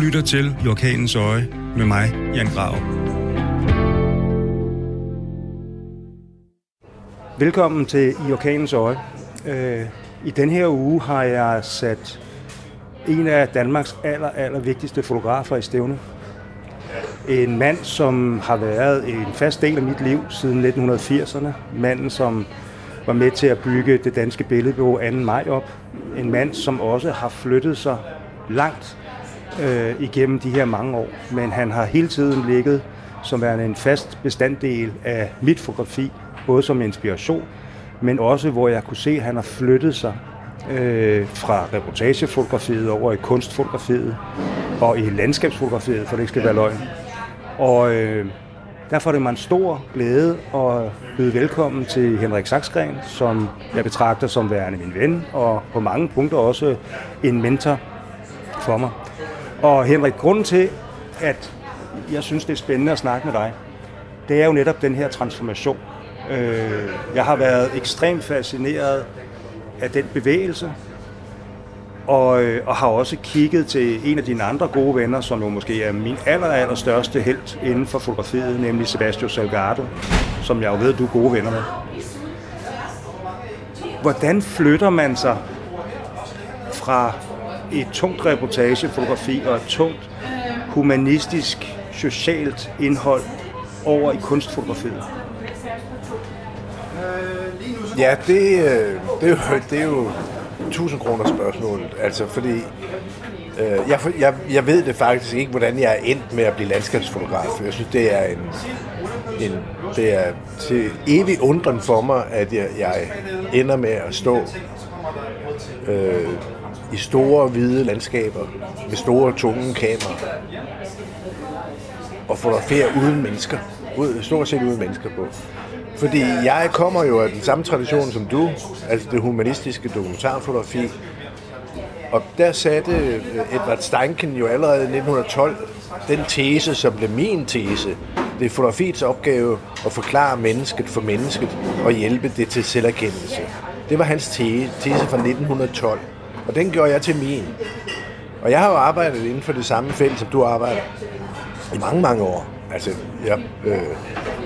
lytter til I Orkanens Øje med mig, Jan Grav. Velkommen til I Orkanens Øje. Øh, I den her uge har jeg sat en af Danmarks aller, aller vigtigste fotografer i stævne. En mand, som har været en fast del af mit liv siden 1980'erne. Manden, som var med til at bygge det danske billedbureau 2. maj op. En mand, som også har flyttet sig langt øh, igennem de her mange år. Men han har hele tiden ligget som værende en fast bestanddel af mit fotografi, både som inspiration, men også hvor jeg kunne se, at han har flyttet sig øh, fra reportagefotografiet over i kunstfotografiet og i landskabsfotografiet, for det ikke skal være løgn. Og øh, derfor er det mig en stor glæde at byde velkommen til Henrik Saksgren, som jeg betragter som værende min ven, og på mange punkter også en mentor for mig. Og Henrik, grunden til, at jeg synes, det er spændende at snakke med dig, det er jo netop den her transformation. Øh, jeg har været ekstremt fascineret af den bevægelse, og, øh, og har også kigget til en af dine andre gode venner, som jo måske er min aller, aller største held inden for fotografiet, nemlig Sebastian Salgado, som jeg jo ved, du er gode venner med. Hvordan flytter man sig fra et tungt reportagefotografi og et tungt humanistisk, socialt indhold over i kunstfotografiet? Ja, det, øh, det, er, jo, det er jo 1000 kroner spørgsmålet. Altså, fordi øh, jeg, jeg, jeg ved det faktisk ikke, hvordan jeg er endt med at blive landskabsfotograf. Jeg synes, det er en, en det er til evig undren for mig, at jeg, jeg ender med at stå øh, i store, hvide landskaber med store, tunge kameraer og fotografere uden mennesker. Ud, stort set uden mennesker på. Fordi jeg kommer jo af den samme tradition som du, altså det humanistiske dokumentarfotografi. Og der satte øh, Edvard Steinken jo allerede i 1912 den tese, som blev min tese. Det er fotografiets opgave at forklare mennesket for mennesket og hjælpe det til selverkendelse. Det var hans tese, tese fra 1912. Og den gjorde jeg til min. Og jeg har jo arbejdet inden for det samme felt, som du arbejder i mange, mange år. Altså, jeg øh,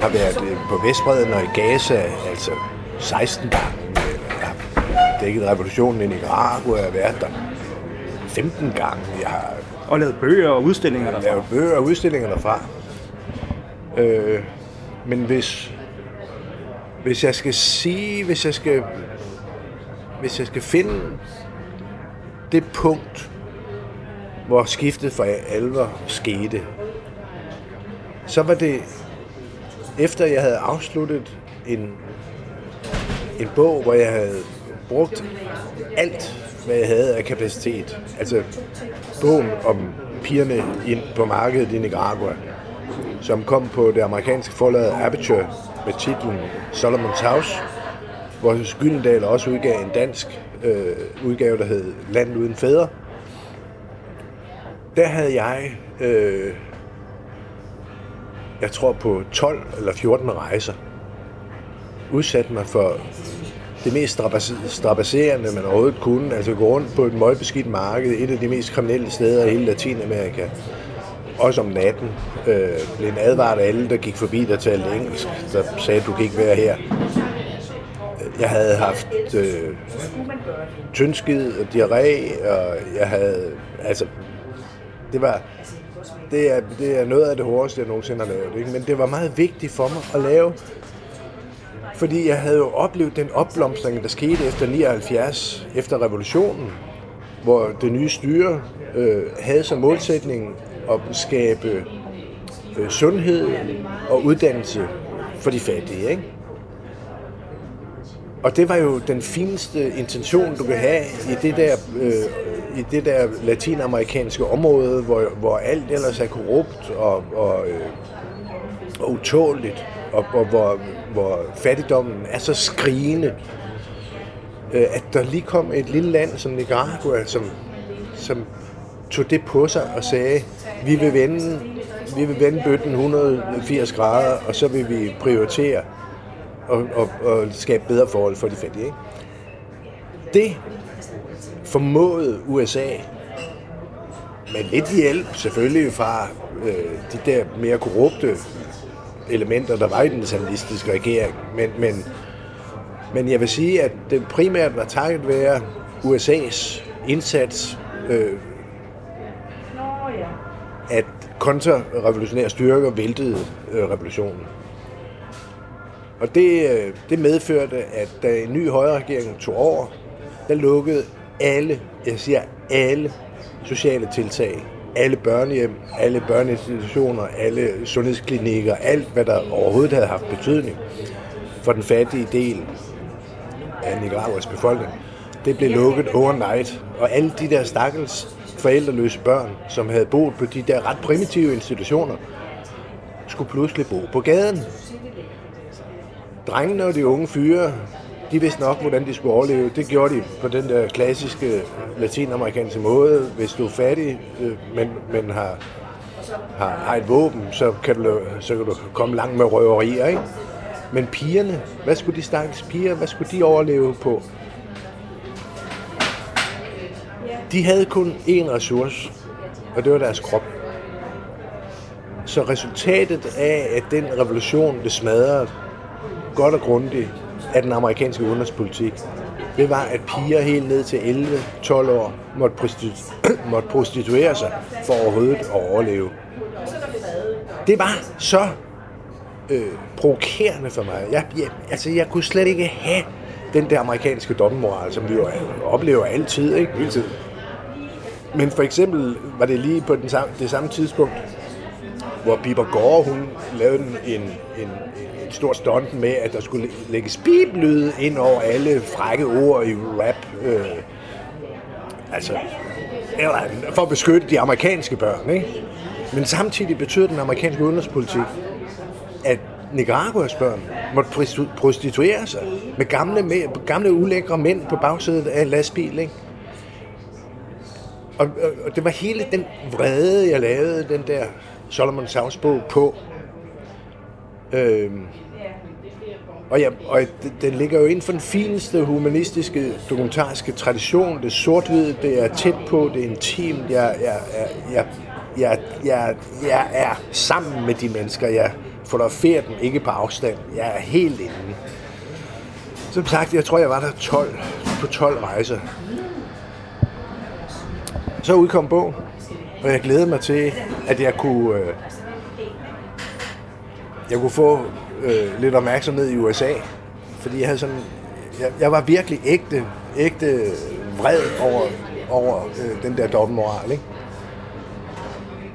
har været øh, på Vestbreden og i Gaza, altså 16 gange. Jeg har dækket revolutionen i Nicaragua, jeg har været der 15 gange. Jeg har og lavet bøger og udstillinger derfra. Lavet bøger og udstillinger derfra. Øh, men hvis, hvis jeg skal sige, hvis jeg skal, hvis jeg skal finde det punkt, hvor skiftet for alvor skete, så var det efter jeg havde afsluttet en, en bog, hvor jeg havde brugt alt, hvad jeg havde af kapacitet. Altså bogen om pigerne ind på markedet i Nicaragua, som kom på det amerikanske forlag Aperture med titlen Solomon's House, hvor Gyldendal også udgav en dansk øh, udgave, der hed Land uden fædre. Der havde jeg øh, jeg tror på 12 eller 14 rejser, udsat mig for det mest strapasserende, man overhovedet kunne. Altså gå rundt på et møgbeskidt marked, et af de mest kriminelle steder i hele Latinamerika. Også om natten. Øh, blev en advaret af alle, der gik forbi, der talte engelsk, der sagde, du kan ikke være her. Jeg havde haft øh, tyndskid og diarré, og jeg havde, altså, det var, det er, det er noget af det hårdeste, jeg nogensinde har lavet. Ikke? Men det var meget vigtigt for mig at lave, fordi jeg havde jo oplevet den opblomstring, der skete efter 79, efter revolutionen, hvor det nye styre øh, havde som målsætning at skabe øh, sundhed og uddannelse for de fattige. Ikke? Og det var jo den fineste intention, du kan have i det der øh, i det der latinamerikanske område, hvor, hvor alt ellers er korrupt og, og, øh, og utåligt, og, og hvor, hvor fattigdommen er så skrigende, øh, at der lige kom et lille land som Nicaragua, som, som tog det på sig og sagde, vi vil vende, vi vil vende bøtten 180 grader, og så vil vi prioritere og, og, og skabe bedre forhold for de fattige. Ikke? Det formåede USA med lidt hjælp selvfølgelig fra øh, de der mere korrupte elementer, der var i den sandinistiske regering. Men, men, men jeg vil sige, at det primært var takket være USA's indsats, øh, at kontrarevolutionære styrker væltede øh, revolutionen. Og det, øh, det medførte, at da en ny højre regering tog over, der lukkede alle, jeg siger alle sociale tiltag, alle børnehjem, alle børneinstitutioner, alle sundhedsklinikker, alt hvad der overhovedet havde haft betydning for den fattige del af Nicaraguas befolkning, det blev lukket overnight. Og alle de der stakkels forældreløse børn, som havde boet på de der ret primitive institutioner, skulle pludselig bo på gaden. Drengene og de unge fyre, de vidste nok, hvordan de skulle overleve. Det gjorde de på den der klassiske latinamerikanske måde. Hvis du er fattig, øh, men, men har, har, har et våben, så kan, du, så kan du komme langt med røverier, ikke? Men pigerne, hvad skulle de stakkels piger, hvad skulle de overleve på? De havde kun én ressource, og det var deres krop. Så resultatet af, at den revolution blev smadret godt og grundigt af den amerikanske udenrigspolitik, det var, at piger helt ned til 11-12 år måtte, prostitu- måtte prostituere sig for overhovedet at overleve. Det var så øh, provokerende for mig. Jeg, jeg, altså, jeg kunne slet ikke have den der amerikanske dobbeltmoral, som vi jo oplever altid, ikke? Hele tiden. Men for eksempel var det lige på den samme, det samme tidspunkt, hvor Bieber Gore, hun lavede en, en, en, en stor stunt med, at der skulle lægges biblyde ind over alle frække ord i rap. Øh, altså, eller for at beskytte de amerikanske børn, ikke? Men samtidig betyder den amerikanske udenrigspolitik, at Nicaraguas børn måtte prostituere sig med gamle, med, gamle ulækre mænd på bagsædet af en lastbil, ikke? Og, og, og det var hele den vrede, jeg lavede den der Solomon Sounds bog på. Øhm, og, ja, og den ligger jo inden for den fineste humanistiske dokumentariske tradition. Det er sort det er tæt på, det er intimt. Jeg, jeg, jeg, jeg, jeg, jeg, jeg er sammen med de mennesker. Jeg fotograferer dem ikke på afstand. Jeg er helt inde. Som sagt, jeg tror, jeg var der 12, på 12 rejser. Så udkom bog, og jeg glæder mig til, at jeg kunne, øh, jeg kunne få øh, lidt opmærksomhed i USA. Fordi jeg havde sådan, jeg, jeg var virkelig ægte, ægte vred over, over øh, den der dobbeltmoral, ikke?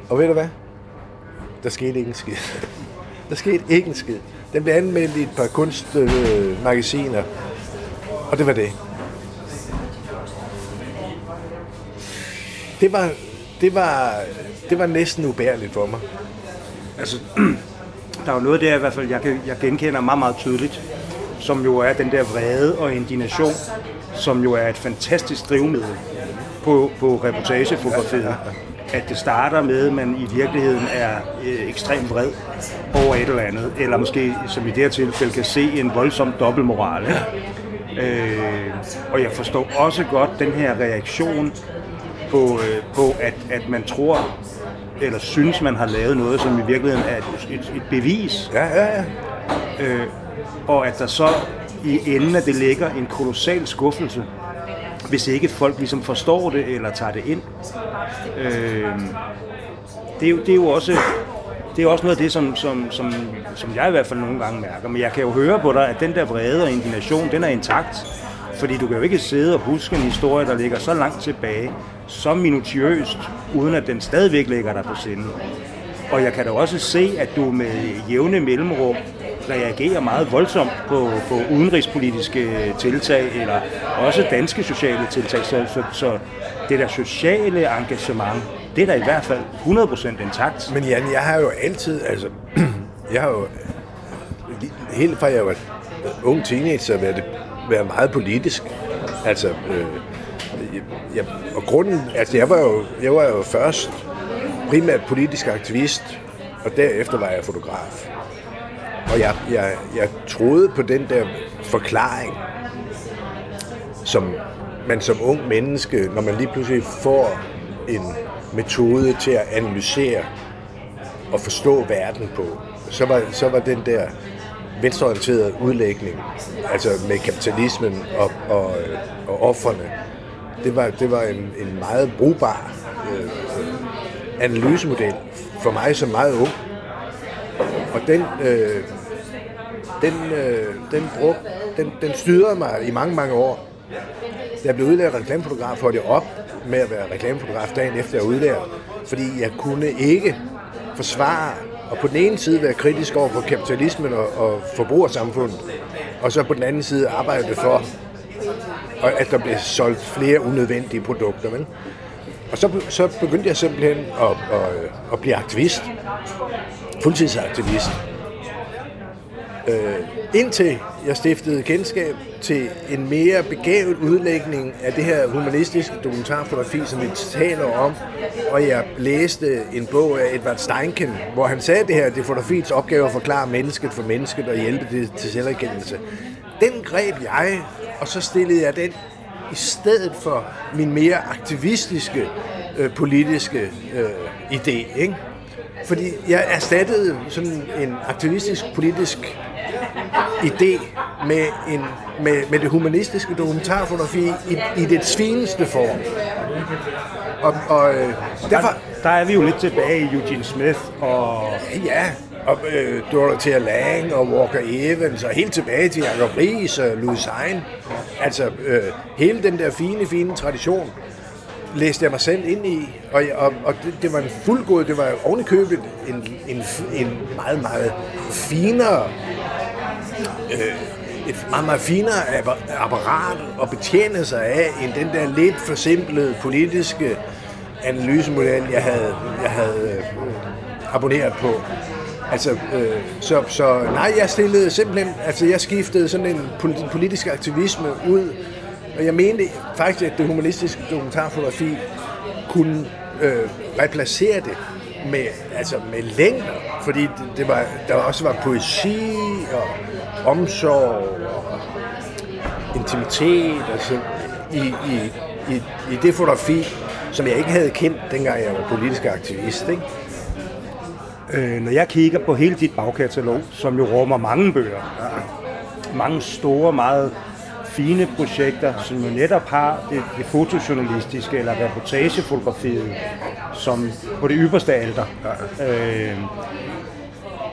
Og ved du hvad? Der skete ikke en skid. Der skete ikke en skid. Den blev anmeldt i et par kunstmagasiner, øh, og det var det. det var, det var, det var næsten ubærligt for mig. Altså, der er jo noget der i hvert fald, jeg, jeg genkender meget, meget tydeligt, som jo er den der vrede og indignation, som jo er et fantastisk drivmiddel på, på reportagefotografiet. At det starter med, at man i virkeligheden er øh, ekstremt vred over et eller andet, eller måske, som i det her tilfælde, kan se en voldsom dobbeltmoral. Øh, og jeg forstår også godt den her reaktion på, øh, på at, at man tror, eller synes, man har lavet noget, som i virkeligheden er et, et, et bevis. Ja, ja, ja. Øh, og at der så i enden af det ligger en kolossal skuffelse, hvis ikke folk ligesom forstår det eller tager det ind. Øh, det, er jo, det er jo også det er også noget af det, som, som, som, som jeg i hvert fald nogle gange mærker. Men jeg kan jo høre på dig, at den der vrede og indignation, den er intakt. Fordi du kan jo ikke sidde og huske en historie, der ligger så langt tilbage, så minutiøst, uden at den stadigvæk ligger der på sinde. Og jeg kan da også se, at du med jævne mellemrum reagerer meget voldsomt på, på udenrigspolitiske tiltag, eller også danske sociale tiltag. Så, så, så det der sociale engagement, det er da i hvert fald 100% intakt. Men Jan, jeg har jo altid, altså, jeg har jo, helt fra jeg var ung teenager, været, været meget politisk. Altså, øh, jeg, og grunden, altså jeg var jo, jeg var jo først primært politisk aktivist, og derefter var jeg fotograf. Og jeg, jeg, jeg troede på den der forklaring, som man som ung menneske, når man lige pludselig får en metode til at analysere og forstå verden på, så var, så var den der venstreorienterede udlægning, altså med kapitalismen og, og, og offerne, det var, det var en, en meget brugbar øh, analysemodel for mig som meget ung. Og den, øh, den, øh, den, brug, den, den styrede mig i mange, mange år. Da jeg blev udlært reklamefotograf, holdt jeg op med at være reklamefotograf dagen efter jeg udlært, fordi jeg kunne ikke forsvare og på den ene side være kritisk over for kapitalismen og, og forbrugersamfundet, og så på den anden side arbejde for, at der bliver solgt flere unødvendige produkter. Vel? Og så, så begyndte jeg simpelthen at, at, at blive aktivist. Fuldtidsaktivist. Øh, indtil jeg stiftede kendskab til en mere begavet udlægning af det her humanistiske dokumentarfotografi, som vi taler om, og jeg læste en bog af Edvard Steinken, hvor han sagde det her, det er fotografiets opgave at forklare mennesket for mennesket og hjælpe det til selverkendelse. Den greb jeg, og så stillede jeg den i stedet for min mere aktivistiske øh, politiske øh, idé. Ikke? Fordi jeg erstattede sådan en aktivistisk politisk idé med, en, med, med det humanistiske dokumentarfotografi i, i det svineste form. Og, og øh, derfor... Der, der er vi jo lidt tilbage i Eugene Smith og... Ja, og øh, Dorothea Lang og Walker Evans og helt tilbage til Jacob Ries og Louis Hein. Altså øh, hele den der fine, fine tradition læste jeg mig selv ind i, og, og, og det, det var en fuldgod, det var ovenikøbet en, en, en meget, meget finere øh, et meget, meget finere apparat at betjene sig af, end den der lidt forsimplede politiske analysemodel, jeg havde, jeg havde øh, abonneret på. Altså, øh, så, så nej, jeg stillede simpelthen, altså jeg skiftede sådan en politisk aktivisme ud, og jeg mente faktisk, at det humanistiske dokumentarfotografi kunne øh, replacere det med, altså med længder, fordi det, det var, der også var poesi og omsorg og intimitet, altså i, i, i, i det fotografi, som jeg ikke havde kendt, dengang jeg var politisk aktivist. Ikke? Øh, når jeg kigger på hele dit bagkatalog, som jo rummer mange bøger, mange store, meget fine projekter, som jo netop har det, det fotojournalistiske eller reportagefotografiet som på det ypperste alder. Øh,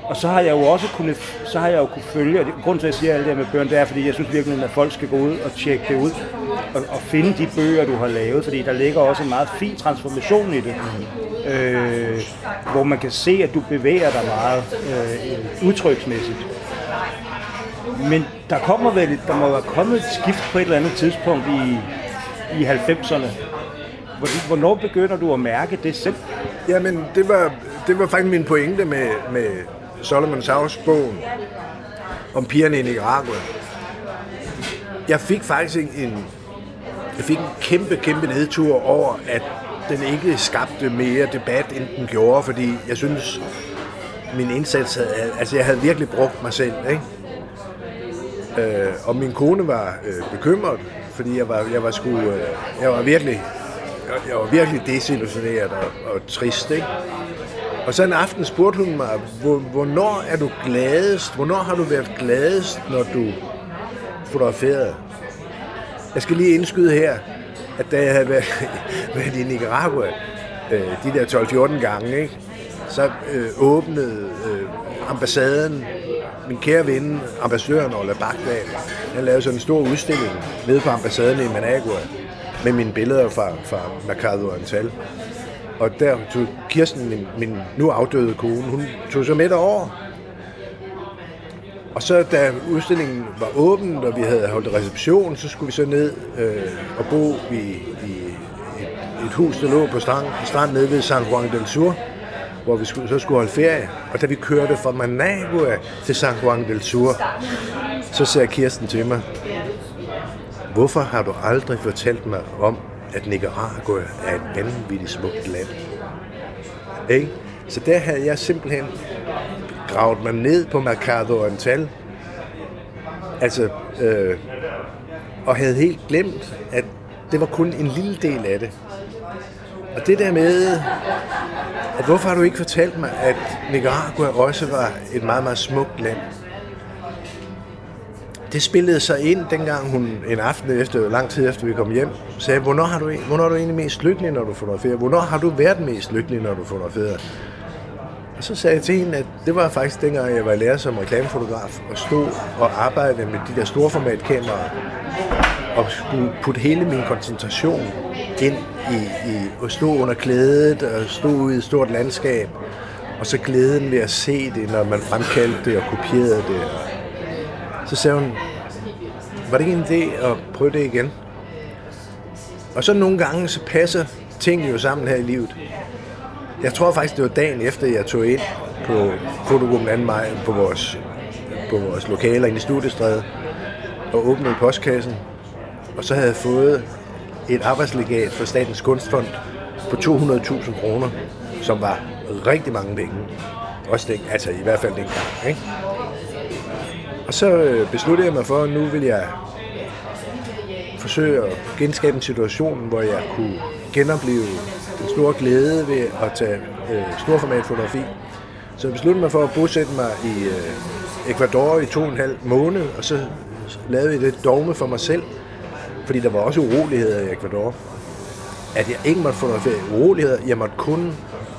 og så har jeg jo også kunnet, så har jeg jo kunne følge, og det, til at jeg siger alt det her med bøgerne, det er, fordi jeg synes virkelig, at folk skal gå ud og tjekke det ud, at, finde de bøger, du har lavet, fordi der ligger også en meget fin transformation i det, øh, hvor man kan se, at du bevæger dig meget øh, udtryksmæssigt. Men der kommer vel, der må være kommet et skift på et eller andet tidspunkt i, i 90'erne. Hvornår begynder du at mærke det selv? Jamen, det var, det var faktisk min pointe med, med Solomon House bogen om pigerne i Nicaragua. Jeg fik faktisk en, jeg fik en kæmpe, kæmpe nedtur over, at den ikke skabte mere debat, end den gjorde, fordi jeg synes, min indsats, havde, altså jeg havde virkelig brugt mig selv, ikke? Øh, og min kone var øh, bekymret, fordi jeg var, jeg var sgu, øh, jeg var virkelig, jeg, jeg var virkelig desillusioneret og, og trist, ikke? Og så en aften spurgte hun mig, hvornår er du gladest? Hvornår har du været gladest, når du fotograferede? Jeg skal lige indskyde her, at da jeg havde været, været i Nicaragua, øh, de der 12-14 gange, ikke, så øh, åbnede øh, ambassaden, min kære ven, ambassadøren Ola Bagdal, han lavede sådan en stor udstilling nede på ambassaden i Managua med mine billeder fra, fra Mercado Antal. Og der tog Kirsten, min, min nu afdøde kone, hun tog så med over. Og så da udstillingen var åben, og vi havde holdt reception, så skulle vi så ned øh, og bo i, i et, et hus, der lå på strand, strand nede ved San Juan del Sur, hvor vi skulle, så skulle holde ferie. Og da vi kørte fra Managua til San Juan del Sur, så sagde Kirsten til mig, hvorfor har du aldrig fortalt mig om, at Nicaragua er et vanvittigt smukt land. Ikke? Så der havde jeg simpelthen gravet mig ned på Mercado Oriental, altså, øh, og havde helt glemt, at det var kun en lille del af det. Og det der med, at hvorfor har du ikke fortalt mig, at Nicaragua også var et meget, meget smukt land? Det spillede sig ind, dengang hun en aften efter, lang tid efter vi kom hjem, sagde, hvornår har du, hvornår er du egentlig mest lykkelig, når du fotograferer? Hvornår har du været mest lykkelig, når du fotograferer? Og så sagde jeg til hende, at det var faktisk dengang, jeg var lærer som reklamefotograf, og stod og arbejdede med de der store formatkameraer, og skulle putte hele min koncentration ind i, i at stå under klædet og stå ude i et stort landskab, og så glæden ved at se det, når man fremkaldte det og kopierede det. Og så sagde hun, var det ikke en idé at prøve det igen? Og så nogle gange, så passer tingene jo sammen her i livet. Jeg tror faktisk, det var dagen efter, jeg tog ind på fotogruppen 2. maj på vores, på vores lokaler inde i Studiestræde og åbnede postkassen. Og så havde jeg fået et arbejdslegat fra Statens Kunstfond på 200.000 kroner, som var rigtig mange penge. Også den, altså i hvert fald dengang. Ikke? Og så øh, besluttede jeg mig for, at nu vil jeg forsøge at genskabe en situation, hvor jeg kunne genopleve den store glæde ved at tage øh, storformat fotografi. Så jeg besluttede mig for at bosætte mig i øh, Ecuador i to og en halv måned, og så lavede jeg det dogme for mig selv, fordi der var også uroligheder i Ecuador, at jeg ikke måtte fotografere uroligheder, jeg måtte kun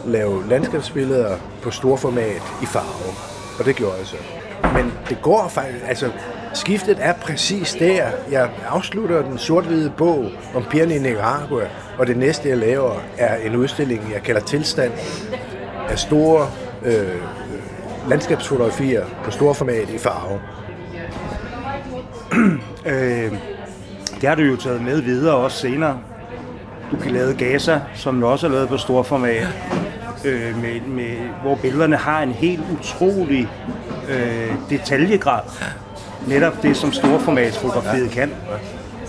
lave landskabsbilleder på storformat i farve. Og det gjorde jeg så. Men det går faktisk, altså skiftet er præcis der. Jeg afslutter den sort-hvide bog om pigerne i Nicaragua, og det næste, jeg laver, er en udstilling, jeg kalder Tilstand, af store øh, landskabsfotografier på storformat i farve. øh, det har du jo taget med videre også senere. Du kan lave Gaza, som du også har lavet på storformat, øh, med, med, hvor billederne har en helt utrolig øh, detaljegrad. Netop det, som storformatsfotografiet kan.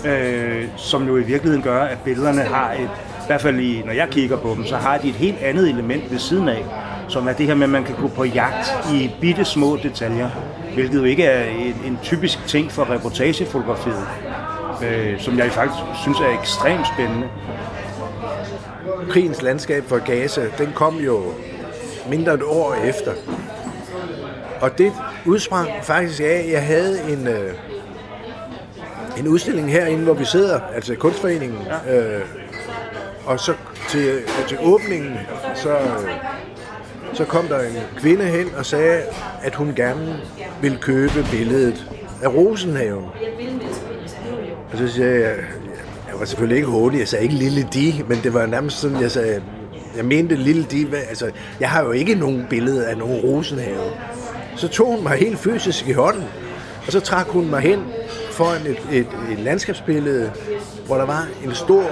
Øh, som jo i virkeligheden gør, at billederne har et, i hvert fald i, når jeg kigger på dem, så har de et helt andet element ved siden af, som er det her med, at man kan gå på jagt i bitte små detaljer, hvilket jo ikke er en, en typisk ting for reportagefotografiet, øh, som jeg faktisk synes er ekstremt spændende. Krigens landskab for Gaza, den kom jo mindre et år efter. Og det udsprang faktisk af, at jeg havde en, øh, en udstilling herinde, hvor vi sidder, altså kunstforeningen, ja. øh, og så til, til åbningen, så, øh, så kom der en kvinde hen og sagde, at hun gerne ville købe billedet af Rosenhaven. Og så siger jeg, jeg var selvfølgelig ikke hurtig, jeg sagde ikke lille de, men det var nærmest sådan, jeg sagde, jeg mente lille de, altså, jeg har jo ikke nogen billede af nogen rosenhave. Så tog hun mig helt fysisk i hånden, og så trak hun mig hen foran et, et, et landskabsbillede, hvor der var en stor,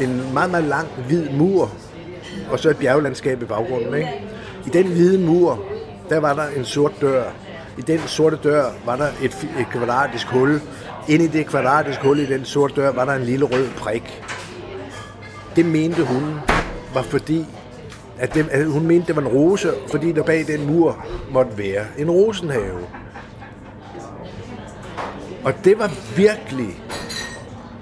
en meget, meget lang hvid mur, og så et bjerglandskab i baggrunden. Ikke? I den hvide mur, der var der en sort dør. I den sorte dør var der et, et kvadratisk hul. Inde i det kvadratiske hul i den sorte dør var der en lille rød prik. Det mente hun var fordi, at, det, at hun mente, det var en rose, fordi der bag den mur måtte være en rosenhave. Og det var virkelig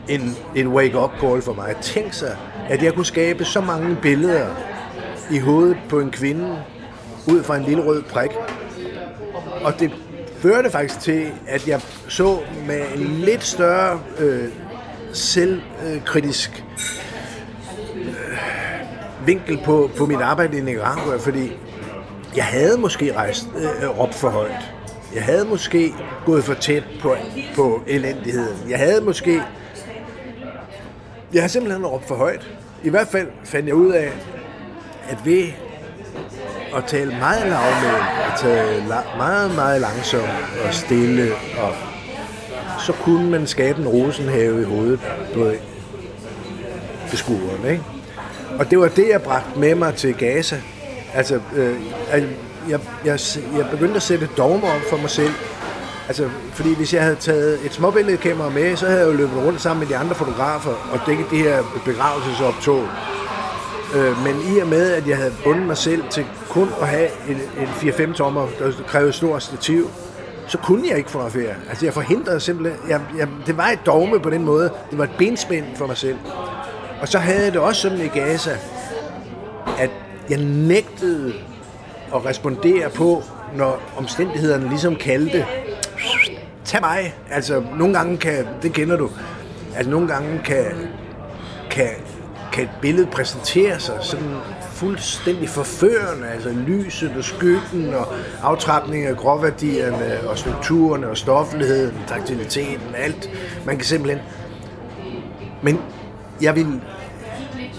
en, en wake-up call for mig. Tænk sig, at jeg kunne skabe så mange billeder i hovedet på en kvinde, ud fra en lille rød prik. Og det førte faktisk til, at jeg så med en lidt større øh, selvkritisk øh, vinkel på, på mit arbejde i Nicaragua, fordi jeg havde måske rejst øh, op for højt. Jeg havde måske gået for tæt på, på elendigheden. Jeg havde måske... Jeg har simpelthen råbt for højt. I hvert fald fandt jeg ud af, at ved at tale meget lavmælt, at tale la- meget, meget langsomt og stille, og så kunne man skabe en rosenhave i hovedet på beskueren, ikke? Og det var det, jeg bragte med mig til Gaza. Altså, øh, jeg, jeg, jeg, begyndte at sætte dogmer op for mig selv. Altså, fordi hvis jeg havde taget et småbilledkamera med, så havde jeg jo løbet rundt sammen med de andre fotografer og dækket det her begravelsesoptog. Øh, men i og med, at jeg havde bundet mig selv til kun at have en, en 4-5 tommer, der krævede stor stativ, så kunne jeg ikke fotografere. Altså, jeg forhindrede simpelthen... Jeg, jeg, det var et dogme på den måde. Det var et benspænd for mig selv. Og så havde jeg det også sådan i Gaza, at jeg nægtede at respondere på, når omstændighederne ligesom kaldte, tag mig. Altså, nogle gange kan, det kender du, altså nogle gange kan, kan, kan et billede præsentere sig sådan fuldstændig forførende, altså lyset og skyggen og aftrapningen af gråværdierne og strukturerne og stoffeligheden, taktiliteten, alt. Man kan simpelthen... Men jeg vil...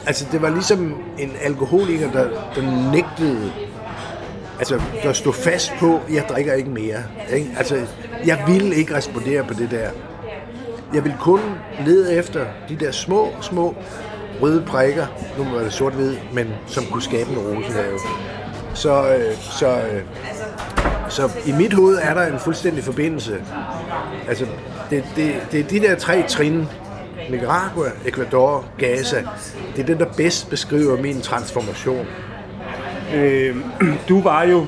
Altså, det var ligesom en alkoholiker, der, der nægtede altså, der stod fast på, jeg drikker ikke mere. Ikke? Altså, jeg ville ikke respondere på det der. Jeg vil kun lede efter de der små, små røde prikker, nu var det sort-hvid, men som kunne skabe en rosehave. Så, øh, så, øh, så i mit hoved er der en fuldstændig forbindelse. Altså, det, det, det er de der tre trin, Nicaragua, Ecuador, Gaza, det er det, der bedst beskriver min transformation. Øh, du var jo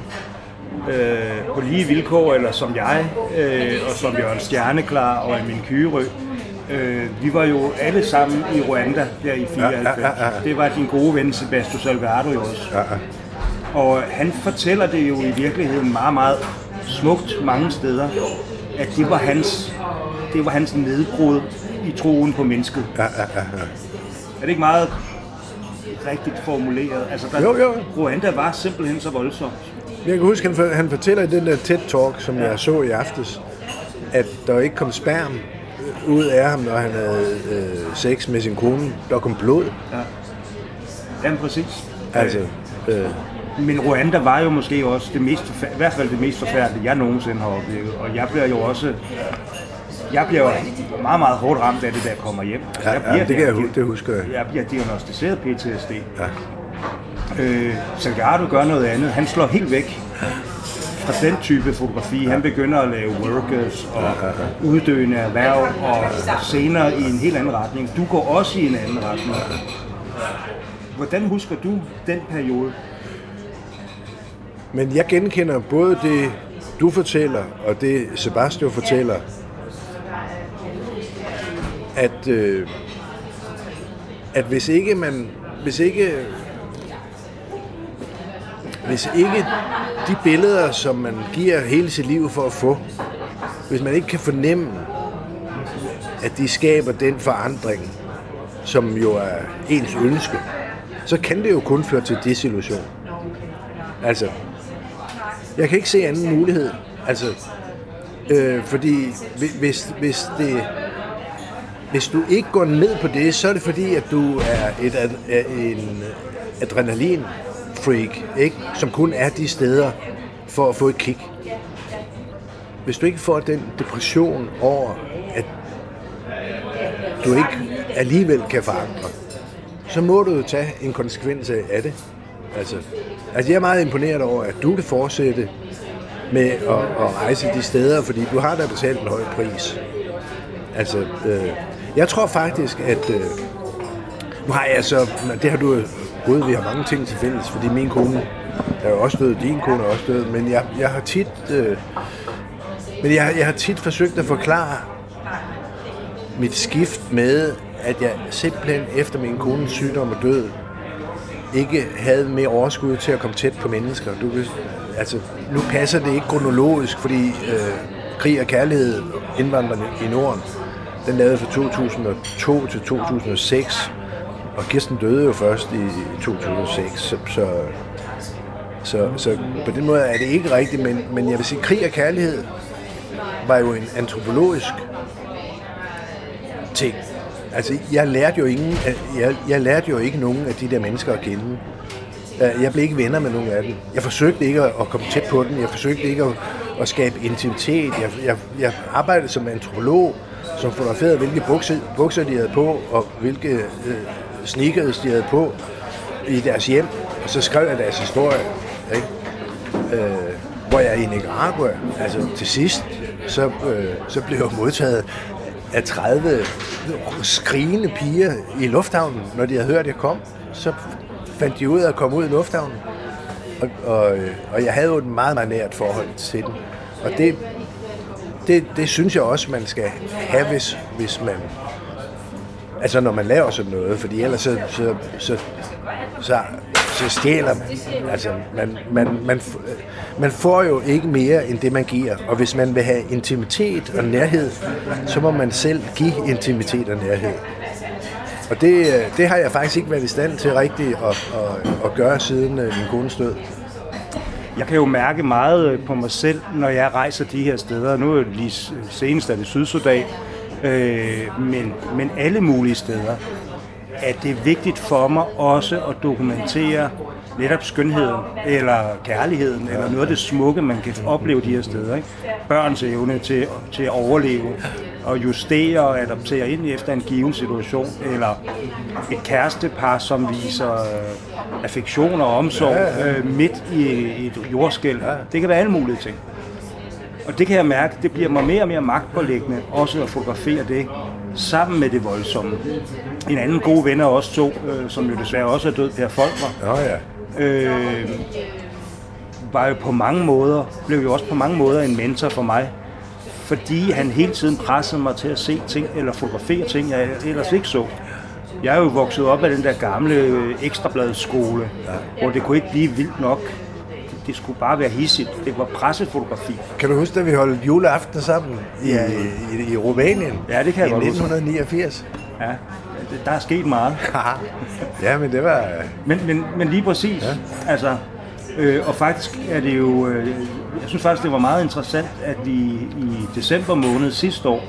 øh, på lige vilkår, eller som jeg, øh, og som Jørgen Stjerneklar og min Kygerø. Øh, vi var jo alle sammen i Rwanda der i 94. Ja, ja, ja, ja. Det var din gode ven Sebastian Salgado jo også. Ja, ja. Og han fortæller det jo i virkeligheden meget, meget smukt mange steder, at det var hans, det var hans nedbrud i troen på mennesket. Ja, ja, ja, ja. Er det ikke meget rigtigt formuleret? Altså, der, jo, jo. Rwanda var simpelthen så voldsomt. Jeg kan huske, han, han fortæller i den der TED-talk, som ja. jeg så i aftes, at der ikke kom sperm ud af ham, når han havde øh, sex med sin kone. Der kom blod. Ja. Jamen præcis. Altså, øh, men Rwanda var jo måske også det mest, i hvert fald det mest forfærdelige, jeg nogensinde har oplevet. Og jeg bliver jo også jeg bliver jo meget, meget hårdt ramt af det, der kommer hjem. Altså, jeg bliver, ja, det kan jeg, det husker jeg. Jeg bliver diagnostiseret PTSD. Ja. Øh, Salgado gør noget andet. Han slår helt væk fra den type fotografi. Ja. Han begynder at lave workers og ja, ja, ja. uddøende erhverv og senere i en helt anden retning. Du går også i en anden retning. Hvordan husker du den periode? Men jeg genkender både det, du fortæller, og det Sebastian fortæller, at, øh, at hvis ikke man, hvis ikke, hvis ikke de billeder, som man giver hele sit liv for at få, hvis man ikke kan fornemme, at de skaber den forandring, som jo er ens ønske, så kan det jo kun føre til desillusion. Altså, jeg kan ikke se anden mulighed. Altså, øh, fordi hvis, hvis det hvis du ikke går ned på det, så er det fordi, at du er et, er en adrenalin-freak, ikke? som kun er de steder for at få et kick. Hvis du ikke får den depression over, at du ikke alligevel kan forandre, så må du jo tage en konsekvens af det. Altså, altså jeg er meget imponeret over, at du kan fortsætte med at, at rejse de steder, fordi du har da betalt en høj pris. Altså, øh, jeg tror faktisk, at... Øh, nu har jeg så... Det har du Gud, vi har mange ting til fælles, fordi min kone er jo også død, din kone er også død, men jeg, jeg har tit... Øh, men jeg, jeg har tit forsøgt at forklare mit skift med, at jeg simpelthen efter min kones sygdom og død, ikke havde mere overskud til at komme tæt på mennesker. Du, altså, nu passer det ikke kronologisk, fordi øh, krig og kærlighed indvandrerne i Norden den lavede fra 2002 til 2006, og Kirsten døde jo først i 2006, så, så, så, så på den måde er det ikke rigtigt, men, men jeg vil sige, krig og kærlighed var jo en antropologisk ting. Altså, jeg lærte jo, ingen, jeg, jeg lærte jo ikke nogen af de der mennesker at kende. Øh, jeg blev ikke venner med nogen af dem. Jeg forsøgte ikke at komme tæt på dem. Jeg forsøgte ikke at, at skabe intimitet. Jeg, jeg, jeg arbejdede som antropolog, som fotograferede, hvilke bukser, bukser de havde på, og hvilke øh, sneakers de havde på i deres hjem. Og så skrev jeg deres historie. Ikke? Øh, hvor jeg i Nicaragua, altså til sidst, så, øh, så blev jeg modtaget af 30 skrigende piger i lufthavnen, når de havde hørt, at jeg kom. Så fandt de ud af at komme ud i lufthavnen. Og, og, øh, og jeg havde jo et meget, meget nært forhold til dem. Og det det, det synes jeg også, man skal have, hvis, hvis man Altså når man laver sådan noget, fordi ellers så, så, så, så, så stjæler man. Altså man, man, man, man får jo ikke mere end det, man giver. Og hvis man vil have intimitet og nærhed, så må man selv give intimitet og nærhed. Og det, det har jeg faktisk ikke været i stand til rigtigt at, at, at gøre siden øh, min kones død. Jeg kan jo mærke meget øh, på mig selv, når jeg rejser de her steder. Nu er det lige senest er det Sydsudan, øh, men, men alle mulige steder, at det er vigtigt for mig også at dokumentere netop skønheden, eller kærligheden, eller noget af det smukke, man kan opleve de her steder. Ikke? Børns evne til, til at overleve, og justere og adaptere ind efter en given situation, eller et kærestepar, som viser øh, affektion og omsorg øh, midt i et jordskæld. Det kan være alle mulige ting. Og det kan jeg mærke, det bliver mig mere og mere magtpålæggende også at fotografere det sammen med det voldsomme. En anden god ven af os to, øh, som jo desværre også er død, Per Folker, oh, ja. øh, var jo på mange måder, blev jo også på mange måder en mentor for mig, fordi han hele tiden pressede mig til at se ting, eller fotografere ting, jeg ellers ikke så. Jeg er jo vokset op af den der gamle øh, ekstrabladskole, ja. hvor det kunne ikke blive vildt nok. Det skulle bare være hissigt. Det var pressefotografi. Kan du huske, at vi holdt juleaften sammen i, ja. i, i, i Rumænien? Ja, det kan jeg I godt 1989. Ja, der er sket meget. ja, men det var... Men, men, men lige præcis. Ja. Altså, øh, og faktisk er det jo... Øh, jeg synes faktisk, det var meget interessant, at vi i december måned sidste år,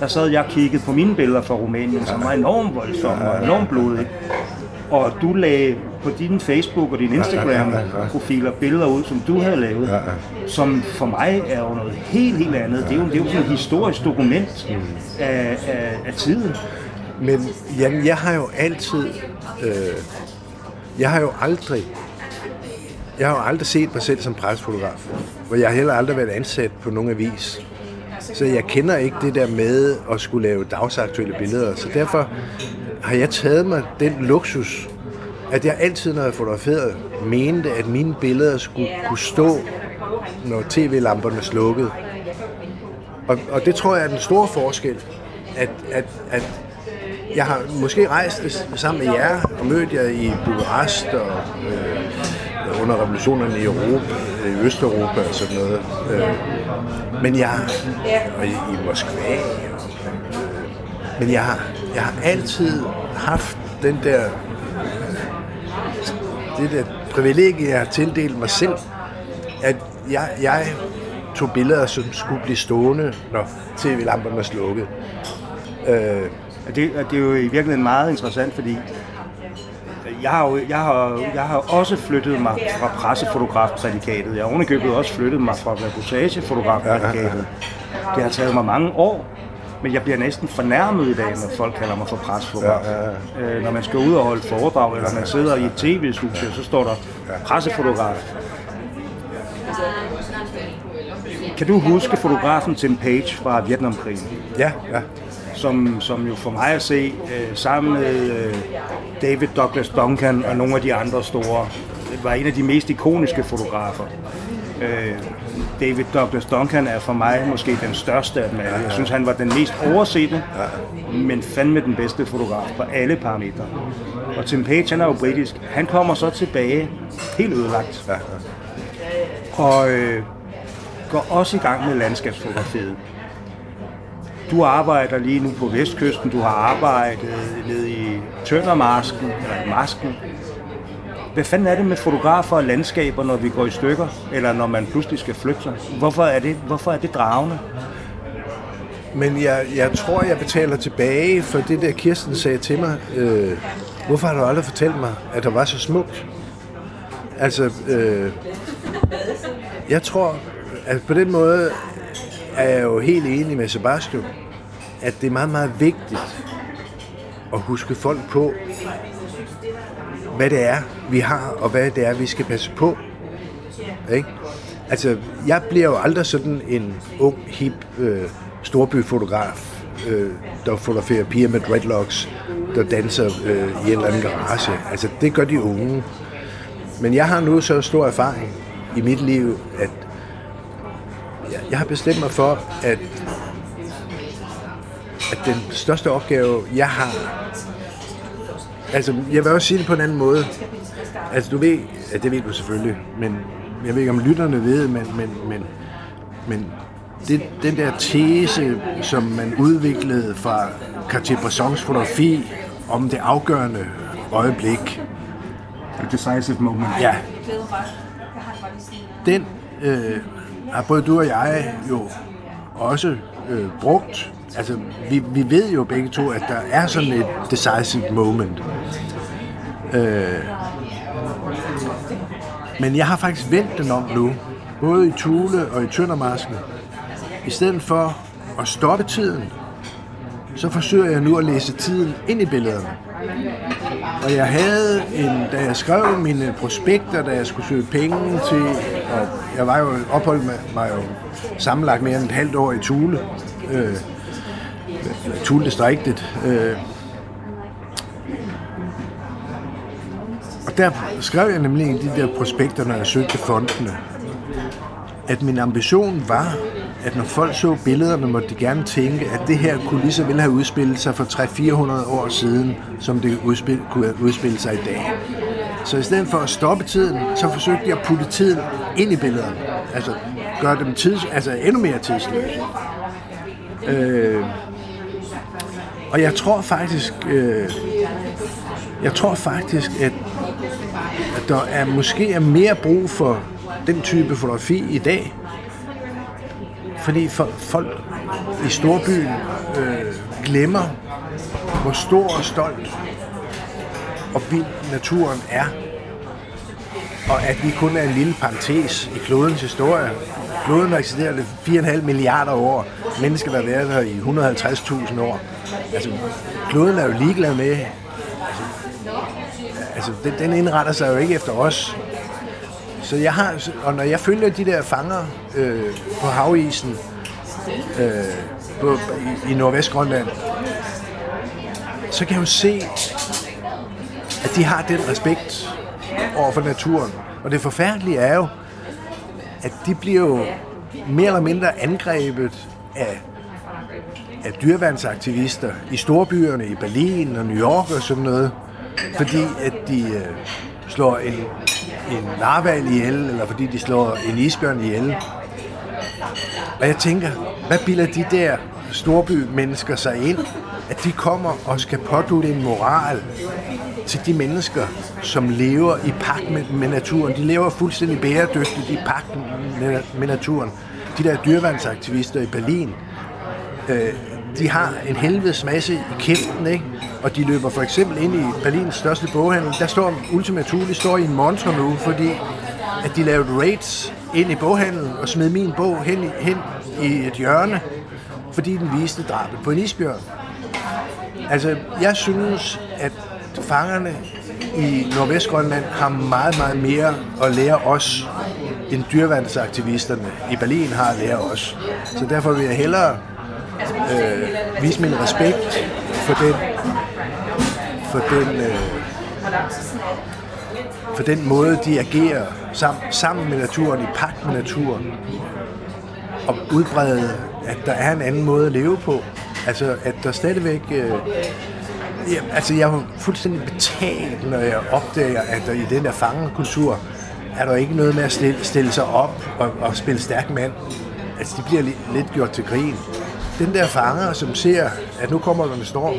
der sad jeg og kiggede på mine billeder fra Rumænien, som var enormt voldsomme og enormt blodige. Og du lagde på din Facebook og din Instagram-profiler billeder ud, som du havde lavet, som for mig er jo noget helt, helt andet. Det er jo, det er jo sådan et historisk dokument af, af, af tiden. Men jamen, jeg har jo altid... Øh, jeg har jo aldrig... Jeg har jo aldrig set mig selv som presfotograf. Og jeg har heller aldrig været ansat på nogen avis. Så jeg kender ikke det der med at skulle lave dagsaktuelle billeder. Så derfor har jeg taget mig den luksus, at jeg altid, når jeg fotograferede, mente, at mine billeder skulle kunne stå, når tv-lamperne slukkede. Og, og det tror jeg er den store forskel, at, at, at jeg har måske rejst sammen med jer og mødt jer i Bukarest og øh, under revolutionerne i Europa, i Østeuropa og sådan noget. Øh, men jeg og i, i Moskva. Og, øh, men jeg har, jeg har altid haft den der det der privilegie, jeg har tildelt mig selv, at jeg, jeg tog billeder, som skulle blive stående, når tv-lamperne var slukket. Øh, det, det er jo i virkeligheden meget interessant, fordi jeg har, jo, jeg, har, jeg har også flyttet mig fra pressefotografprædikatet. Jeg har ovenikøbet også flyttet mig fra reportagefotografprædikatet. Det har taget mig mange år, men jeg bliver næsten fornærmet i dag, når folk kalder mig for pressefotograf. Ja, ja, ja. Øh, når man skal ud og holde foredrag, eller man sidder i et tv-studie, så står der pressefotograf. Kan du huske fotografen Tim Page fra Vietnamkrigen? Ja, ja som, som jo for mig at se, øh, sammen med øh, David Douglas Duncan og nogle af de andre store, var en af de mest ikoniske fotografer. Øh, David Douglas Duncan er for mig måske den største af dem alle. Jeg synes, han var den mest oversete, men fandme den bedste fotograf på alle parametre. Og Tim Page, han er jo britisk. Han kommer så tilbage helt ødelagt. Og øh, går også i gang med landskabsfotografiet. Du arbejder lige nu på Vestkysten, du har arbejdet nede i Tøndermasken, eller Masken. Hvad fanden er det med fotografer og landskaber, når vi går i stykker, eller når man pludselig skal flytte sig? Hvorfor er det, hvorfor er det dragende? Men jeg, jeg tror, jeg betaler tilbage for det der Kirsten sagde til mig. Øh, hvorfor har du aldrig fortalt mig, at der var så smukt? Altså, øh, jeg tror, at på den måde er jeg jo helt enig med Sebastian, at det er meget, meget vigtigt at huske folk på, hvad det er, vi har, og hvad det er, vi skal passe på. Ikke? Altså, jeg bliver jo aldrig sådan en ung, hip øh, storbyfotograf, øh, der fotograferer piger med dreadlocks, der danser øh, i en eller anden garage. Altså, det gør de unge. Men jeg har nu så stor erfaring i mit liv, at jeg, jeg har bestemt mig for, at at den største opgave, jeg har... Altså, jeg vil også sige det på en anden måde. Altså, du ved, ja, det ved du selvfølgelig, men jeg ved ikke, om lytterne ved, men, men, men, men det, den der tese, som man udviklede fra Cartier-Bressons fotografi om det afgørende øjeblik. A decisive moment. Ja. Den øh, har både du og jeg jo også øh, brugt. Altså, vi, vi ved jo begge to, at der er sådan et decisive moment. Øh, men jeg har faktisk vendt den om nu, både i Tule og i Tøndermasken. I stedet for at stoppe tiden, så forsøger jeg nu at læse tiden ind i billederne. Og jeg havde en, da jeg skrev mine prospekter, da jeg skulle søge penge til, og jeg var jo opholdt med, mig jo sammenlagt mere end et halvt år i Tule, øh, Tule distriktet, øh, og der skrev jeg nemlig i de der prospekter, når jeg søgte fondene, at min ambition var, at når folk så billederne, måtte de gerne tænke, at det her kunne lige så vel have udspillet sig for 300-400 år siden, som det udspil, kunne udspille sig i dag. Så i stedet for at stoppe tiden, så forsøgte jeg at putte tiden ind i billederne. Altså gøre dem tids, altså endnu mere tidsløse. Øh, og jeg tror faktisk, øh, jeg tror faktisk, at, at der er måske er mere brug for den type fotografi i dag, fordi for, folk i storbyen øh, glemmer, hvor stor og stolt og vild naturen er. Og at vi kun er en lille parentes i klodens historie. Kloden har eksisteret 4,5 milliarder år. Mennesker, der har været her i 150.000 år. Altså, kloden er jo ligeglad med... Altså, altså den, den indretter sig jo ikke efter os. Så jeg har, og når jeg følger de der fanger øh, på havisen øh, på, i, i Nordvestgrønland, så kan jeg jo se, at de har den respekt over for naturen. Og det forfærdelige er jo, at de bliver jo mere eller mindre angrebet af, af dyreværnsaktivister i storbyerne, i Berlin og New York og sådan noget, fordi at de øh, slår en en narval ihjel, eller fordi de slår en isbjørn ihjel. Og jeg tænker, hvad bilder de der storby-mennesker sig ind, at de kommer og skal pådute en moral til de mennesker, som lever i pagt med, med naturen. De lever fuldstændig bæredygtigt i pagt med, med naturen. De der dyrvandsaktivister i Berlin, øh, de har en helvedes masse i kæften, ikke? Og de løber for eksempel ind i Berlins største boghandel. Der står Ultima Thule står i en montre nu, fordi at de lavede raids ind i boghandelen og smed min bog hen i, hen i et hjørne, fordi den viste drabet på en isbjørn. Altså, jeg synes, at fangerne i Nordvestgrønland har meget, meget mere at lære os, end dyrvandsaktivisterne i Berlin har at lære os. Så derfor vil jeg hellere øh, vise min respekt for den, for den, øh, for den måde, de agerer sammen, sammen med naturen, i pagt med naturen, og udbrede, at der er en anden måde at leve på. Altså, at der stadigvæk... Øh, ja, altså, jeg er fuldstændig betalt, når jeg opdager, at der i den der fangekultur er der ikke noget med at stille, stille sig op og, og spille stærk mand. Altså, de bliver lidt gjort til grin den der fanger, som ser, at nu kommer der en storm,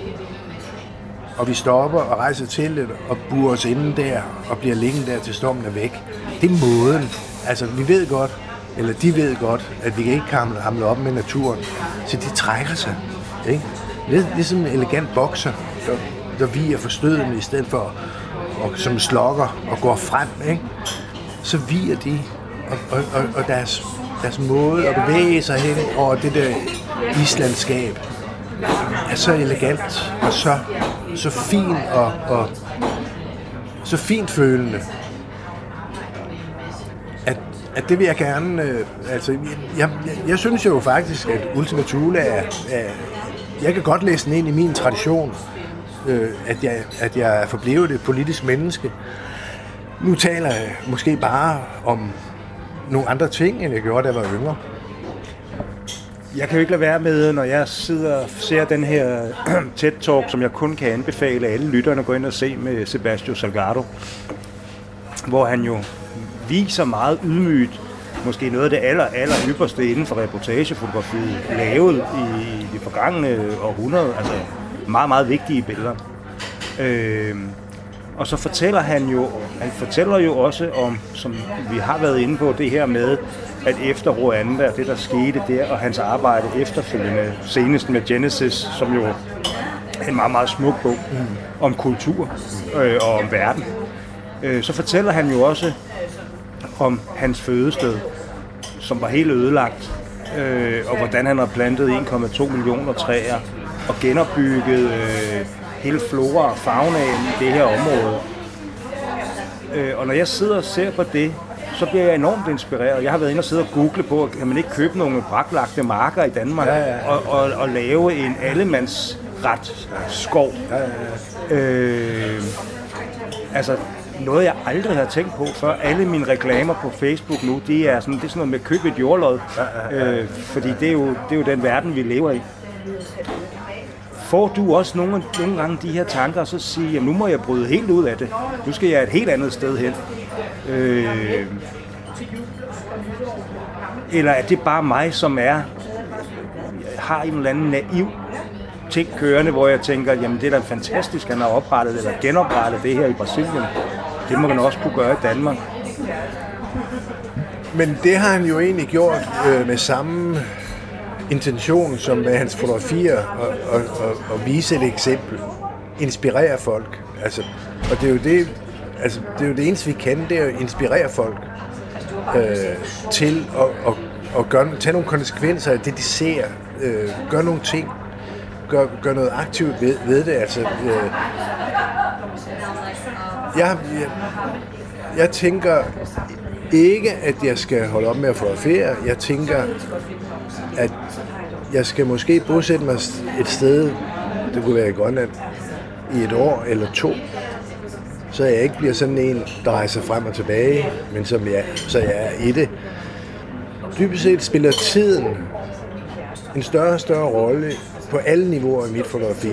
og vi stopper og rejser til det og burer os inden der og bliver liggende der til stormen er væk. Det er måden. Altså, vi ved godt, eller de ved godt, at vi kan ikke kan hamle op med naturen. Så de trækker sig. Ikke? Lidt ligesom en elegant bokser, der, der viger for stødene, i stedet for, og, som slokker og går frem. Ikke? Så viger de, og, og, og, og deres, deres måde at bevæge sig hen over det der islandskab er så elegant og så, så fin og, og så fint følende, at, at det vil jeg gerne... Øh, altså, jeg, jeg, jeg synes jo faktisk, at Ultima Thule er, er... Jeg kan godt læse den ind i min tradition, øh, at, jeg, at jeg er forblevet et politisk menneske. Nu taler jeg måske bare om nogle andre ting, end jeg gjorde, da jeg var yngre. Jeg kan jo ikke lade være med, når jeg sidder og ser den her TED-talk, som jeg kun kan anbefale alle lytterne at gå ind og se med Sebastian Salgado, hvor han jo viser meget ydmygt, måske noget af det aller, aller ypperste inden for reportagefotografiet, lavet i de forgangne århundrede, altså meget, meget vigtige billeder. Øh, og så fortæller han jo, han fortæller jo også om, som vi har været inde på, det her med, at efter Rwanda, det der skete der, og hans arbejde efterfølgende, senest med Genesis, som jo er en meget, meget smuk bog mm. om kultur øh, og om verden, øh, så fortæller han jo også om hans fødested, som var helt ødelagt, øh, og hvordan han har plantet 1,2 millioner træer og genopbygget øh, hele flora og faunaen i det her område. Øh, og når jeg sidder og ser på det, så bliver jeg enormt inspireret. Jeg har været inde og sidde og google på, kan man ikke købe nogle braklagte marker i Danmark ja, ja, ja. Og, og, og lave en allemandsret skov. Ja, ja, ja. Øh, altså, noget jeg aldrig har tænkt på før. Alle mine reklamer på Facebook nu, det er sådan, det er sådan noget med at købe et jordlod. Ja, ja, ja. Øh, fordi det er, jo, det er jo den verden, vi lever i. Får du også nogle, nogle gange de her tanker, og så sige, at nu må jeg bryde helt ud af det. Nu skal jeg et helt andet sted hen. Øh, eller er det bare mig, som er har en eller anden naiv ting kørende, hvor jeg tænker, jamen det er da fantastisk, han har oprettet eller genoprettet det her i Brasilien. Det må man også kunne gøre i Danmark. Men det har han jo egentlig gjort øh, med samme intention som med hans fotografier og, og, og, og vise et eksempel. Inspirere folk. Altså, og det er jo det, altså, det er jo det eneste, vi kan, det er at inspirere folk øh, til at, at, at gøre, tage nogle konsekvenser af det, de ser. Øh, gøre nogle ting. Gør, gør noget aktivt ved, ved det. Altså, øh, jeg, jeg, jeg tænker ikke, at jeg skal holde op med at fotografere. Jeg tænker, at jeg skal måske bosætte mig et sted, det kunne være i Grønland, i et år eller to, så jeg ikke bliver sådan en, der rejser frem og tilbage, men som jeg, så jeg er i det. Dybest set spiller tiden en større og større rolle på alle niveauer i mit fotografi.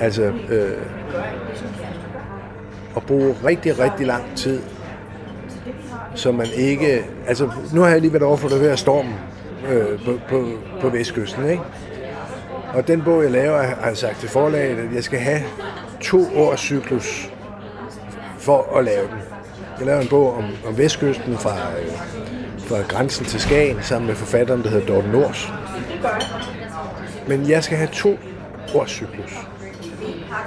Altså øh, at bruge rigtig, rigtig lang tid, så man ikke... Altså, nu har jeg lige været over for det her stormen øh, på, på, på Vestkysten, ikke? Og den bog, jeg laver, har jeg sagt til forlaget, at jeg skal have to års cyklus for at lave den. Jeg lavede en bog om, om Vestkysten fra, øh, fra grænsen til Skagen, sammen med forfatteren, der hedder Dorten Nors. Men jeg skal have to årscyklus.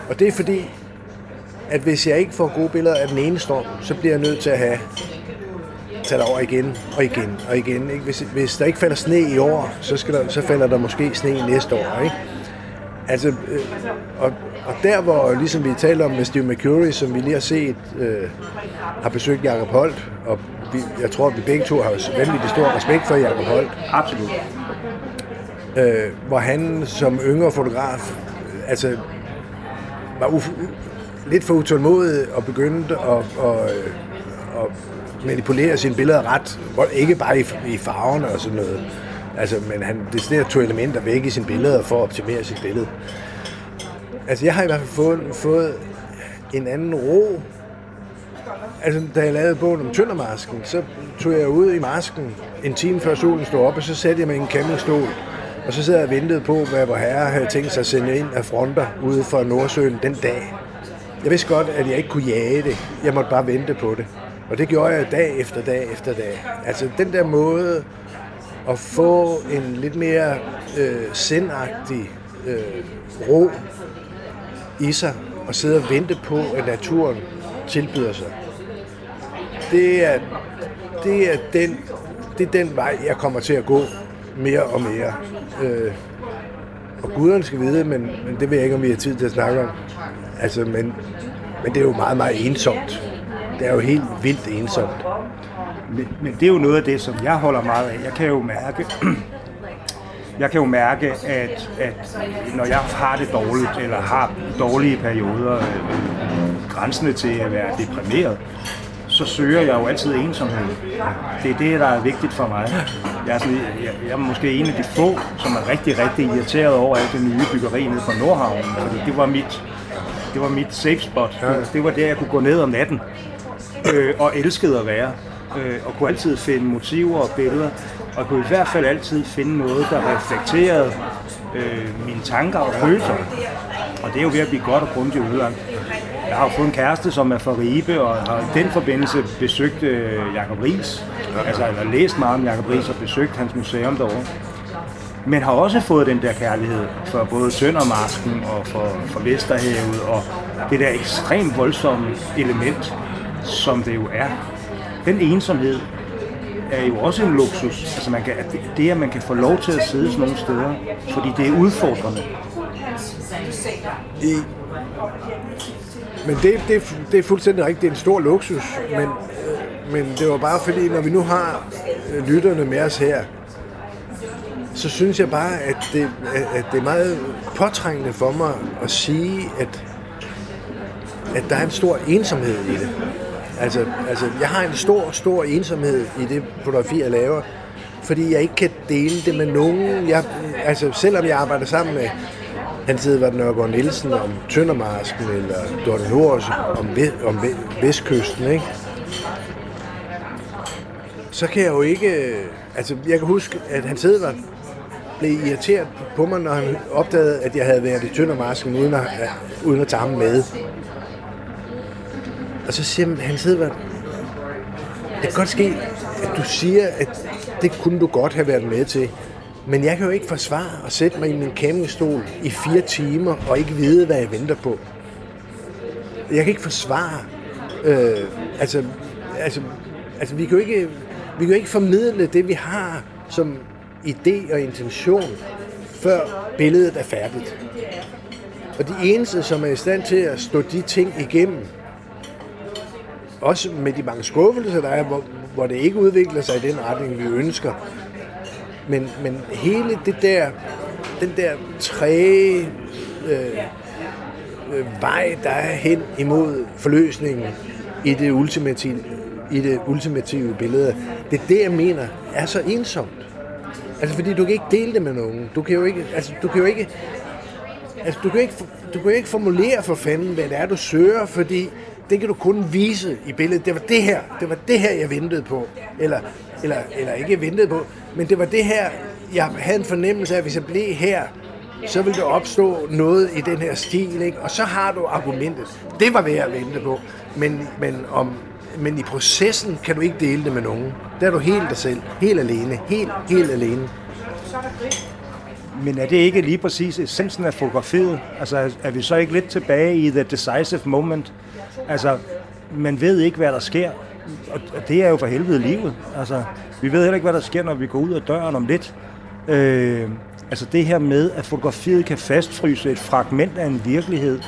Og det er fordi, at hvis jeg ikke får gode billeder af den ene storm, så bliver jeg nødt til at have tage over igen og igen og igen. Ikke? Hvis, hvis der ikke falder sne i år, så, skal der, så falder der måske sne næste år. Ikke? Altså, øh, og, og der hvor, ligesom vi taler om med Steve McCurry, som vi lige har set, øh, har besøgt Jacob Holt, og vi, jeg tror, at vi begge to har vanvittigt stor respekt for Jacob Holt. Absolut. Øh, hvor han som yngre fotograf, altså, var uf- lidt for utålmodig og begyndte at, at, at manipulere sine billeder ret, ikke bare i, i farverne og sådan noget, altså, men han deciderer to elementer væk i sine billeder for at optimere sit billede. Altså, jeg har i hvert fald fået, fået en anden ro. Altså, da jeg lavede bogen om Tøndermasken, så tog jeg ud i masken en time før solen stod op, og så satte jeg mig i en campingstol, og så sad jeg og ventede på, hvad vor herre havde tænkt sig at sende ind af fronter ude for Nordsøen den dag. Jeg vidste godt, at jeg ikke kunne jage det. Jeg måtte bare vente på det. Og det gjorde jeg dag efter dag efter dag. Altså den der måde at få en lidt mere øh, sindagtig øh, ro i sig, og sidde og vente på, at naturen tilbyder sig. Det er, det er, den, det er den vej, jeg kommer til at gå mere og mere. Øh, og guderne skal vide, men, men det ved jeg ikke, om vi har tid til at snakke om. Altså, men, men det er jo meget, meget ensomt. Det er jo helt vildt ensomt. Men, men det er jo noget af det, som jeg holder meget af. Jeg kan jo mærke, jeg kan jo mærke, at, at når jeg har det dårligt, eller har dårlige perioder, øh, grænsende til at være deprimeret, så søger jeg jo altid ensomhed. Det er det, der er vigtigt for mig. Jeg er, sådan, jeg, jeg er måske en af de få, som er rigtig, rigtig irriteret over alt det nye byggeri nede på Nordhavnen. Fordi det var mit, det var mit safe spot. Det var der, jeg kunne gå ned om natten øh, og elskede at være. Øh, og kunne altid finde motiver og billeder. Og kunne i hvert fald altid finde noget, der reflekterede øh, mine tanker og følelser. Og det er jo ved at blive godt og grundigt udlagt. Jeg har jo fået en kæreste, som er fra Ribe, og har i den forbindelse besøgt øh, Jacob Ries. Altså, jeg har læst meget om Jacob Ries og besøgt hans museum derovre. Men har også fået den der kærlighed for både Søndermasken og for, for Vesterhavet, og det der ekstremt voldsomme element, som det jo er. Den ensomhed er jo også en luksus. Altså man kan, det, at man kan få lov til at sidde sådan nogle steder, fordi det er udfordrende. I, men det, det, det er fuldstændig rigtigt. Det er en stor luksus. Men, men det var bare fordi, når vi nu har øh, lytterne med os her, så synes jeg bare, at det, at det er meget påtrængende for mig at sige, at, at der er en stor ensomhed i det. Altså, altså, jeg har en stor, stor ensomhed i det fotografi, jeg laver, fordi jeg ikke kan dele det med nogen. Jeg, altså, selvom jeg arbejder sammen med han Hans Edvard Nørgaard Nielsen om Tøndermarsken, eller Dorte Nors om, om Vestkysten, ikke? så kan jeg jo ikke... Øh, altså, jeg kan huske, at han Edvard blev irriteret på mig, når han opdagede, at jeg havde været i Tøndermarsken, uden at, øh, uden at tage ham med. Og så siger han, Hans det kan godt ske, at du siger, at det kunne du godt have været med til. Men jeg kan jo ikke forsvare at sætte mig i min campingstol i fire timer og ikke vide, hvad jeg venter på. Jeg kan ikke forsvare. Øh, altså, altså, altså, vi kan jo ikke, vi kan jo ikke formidle det, vi har som idé og intention, før billedet er færdigt. Og de eneste, som er i stand til at stå de ting igennem, også med de mange skuffelser, der er, hvor, hvor det ikke udvikler sig i den retning, vi ønsker, men, men hele det der, den der træge øh, øh, vej, der er hen imod forløsningen i det ultimative, i det ultimative billede, det er det, jeg mener, er så ensomt. Altså, fordi du kan ikke dele det med nogen. Du kan jo ikke, altså, du kan jo ikke, altså, du kan ikke, du kan jo ikke formulere for fanden, hvad det er, du søger, fordi det kan du kun vise i billedet. Det var det her, det var det her, jeg ventede på. Eller, eller, eller ikke ventede på, men det var det her, jeg havde en fornemmelse af, at hvis jeg blev her, så vil der opstå noget i den her stil, ikke? og så har du argumentet. Det var det, jeg vente på, men, men, om, men i processen kan du ikke dele det med nogen. Der er du helt dig selv, helt alene, helt, helt alene. Så er der men er det ikke lige præcis essensen af fotografiet? Altså er vi så ikke lidt tilbage i the decisive moment? Altså, man ved ikke, hvad der sker, og det er jo for helvede livet. Altså, vi ved heller ikke, hvad der sker, når vi går ud af døren om lidt. Øh, altså det her med, at fotografiet kan fastfryse et fragment af en virkelighed,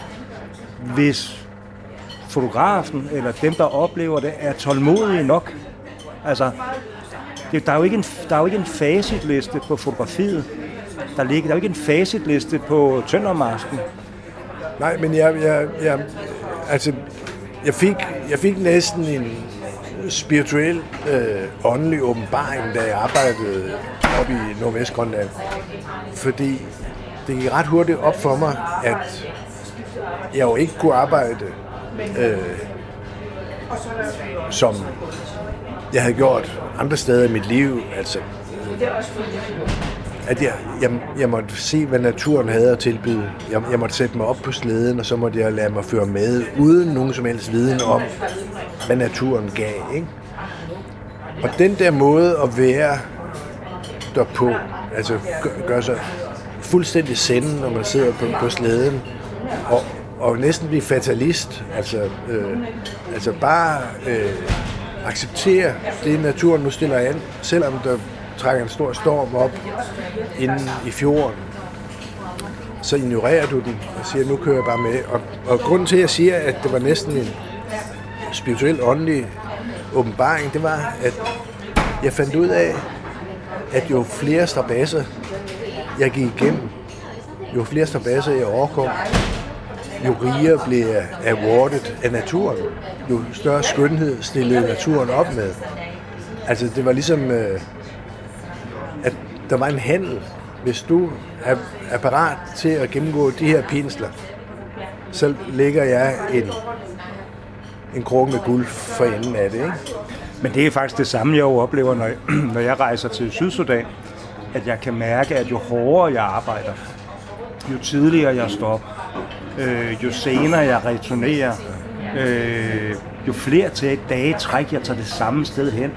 hvis fotografen eller dem, der oplever det, er tålmodige nok. Altså, det, der, er jo ikke en, der er jo ikke en facitliste på fotografiet. Der, ligger, der er jo ikke en facitliste på tøndermasken. Nej, men jeg, jeg, jeg, altså, jeg, fik, jeg fik næsten en, spirituel, øh, åndelig åbenbaring, da jeg arbejdede oppe i Nordvestgrønland. Fordi det gik ret hurtigt op for mig, at jeg jo ikke kunne arbejde, øh, som jeg havde gjort andre steder i mit liv. Altså, at jeg, jeg, jeg måtte se, hvad naturen havde at tilbyde. Jeg, jeg måtte sætte mig op på slæden, og så måtte jeg lade mig føre med, uden nogen som helst viden om, hvad naturen gav. Ikke? Og den der måde at være derpå, altså gør, gør sig fuldstændig sende, når man sidder på, på slæden, og, og næsten blive fatalist, altså, øh, altså bare øh, acceptere det, naturen nu stiller an, selvom der trækker en stor storm op inden i fjorden, så ignorerer du den og siger, nu kører jeg bare med. Og, og grunden til, at jeg siger, at det var næsten en spirituel, åndelig åbenbaring, det var, at jeg fandt ud af, at jo flere strabasser jeg gik igennem, jo flere strabasser jeg overkom, jo rigere blev jeg awarded af naturen. Jo større skønhed stillede naturen op med. Altså det var ligesom, øh, der var en handel. Hvis du er, er parat til at gennemgå de her pinsler, så lægger jeg en, en krukke med guld for enden af det. Ikke? Men det er faktisk det samme, jeg jo oplever, når jeg, når jeg rejser til Sydsudan, at jeg kan mærke, at jo hårdere jeg arbejder, jo tidligere jeg stopper, øh, jo senere jeg returnerer, øh, jo flere til dage træk jeg tager det samme sted hen,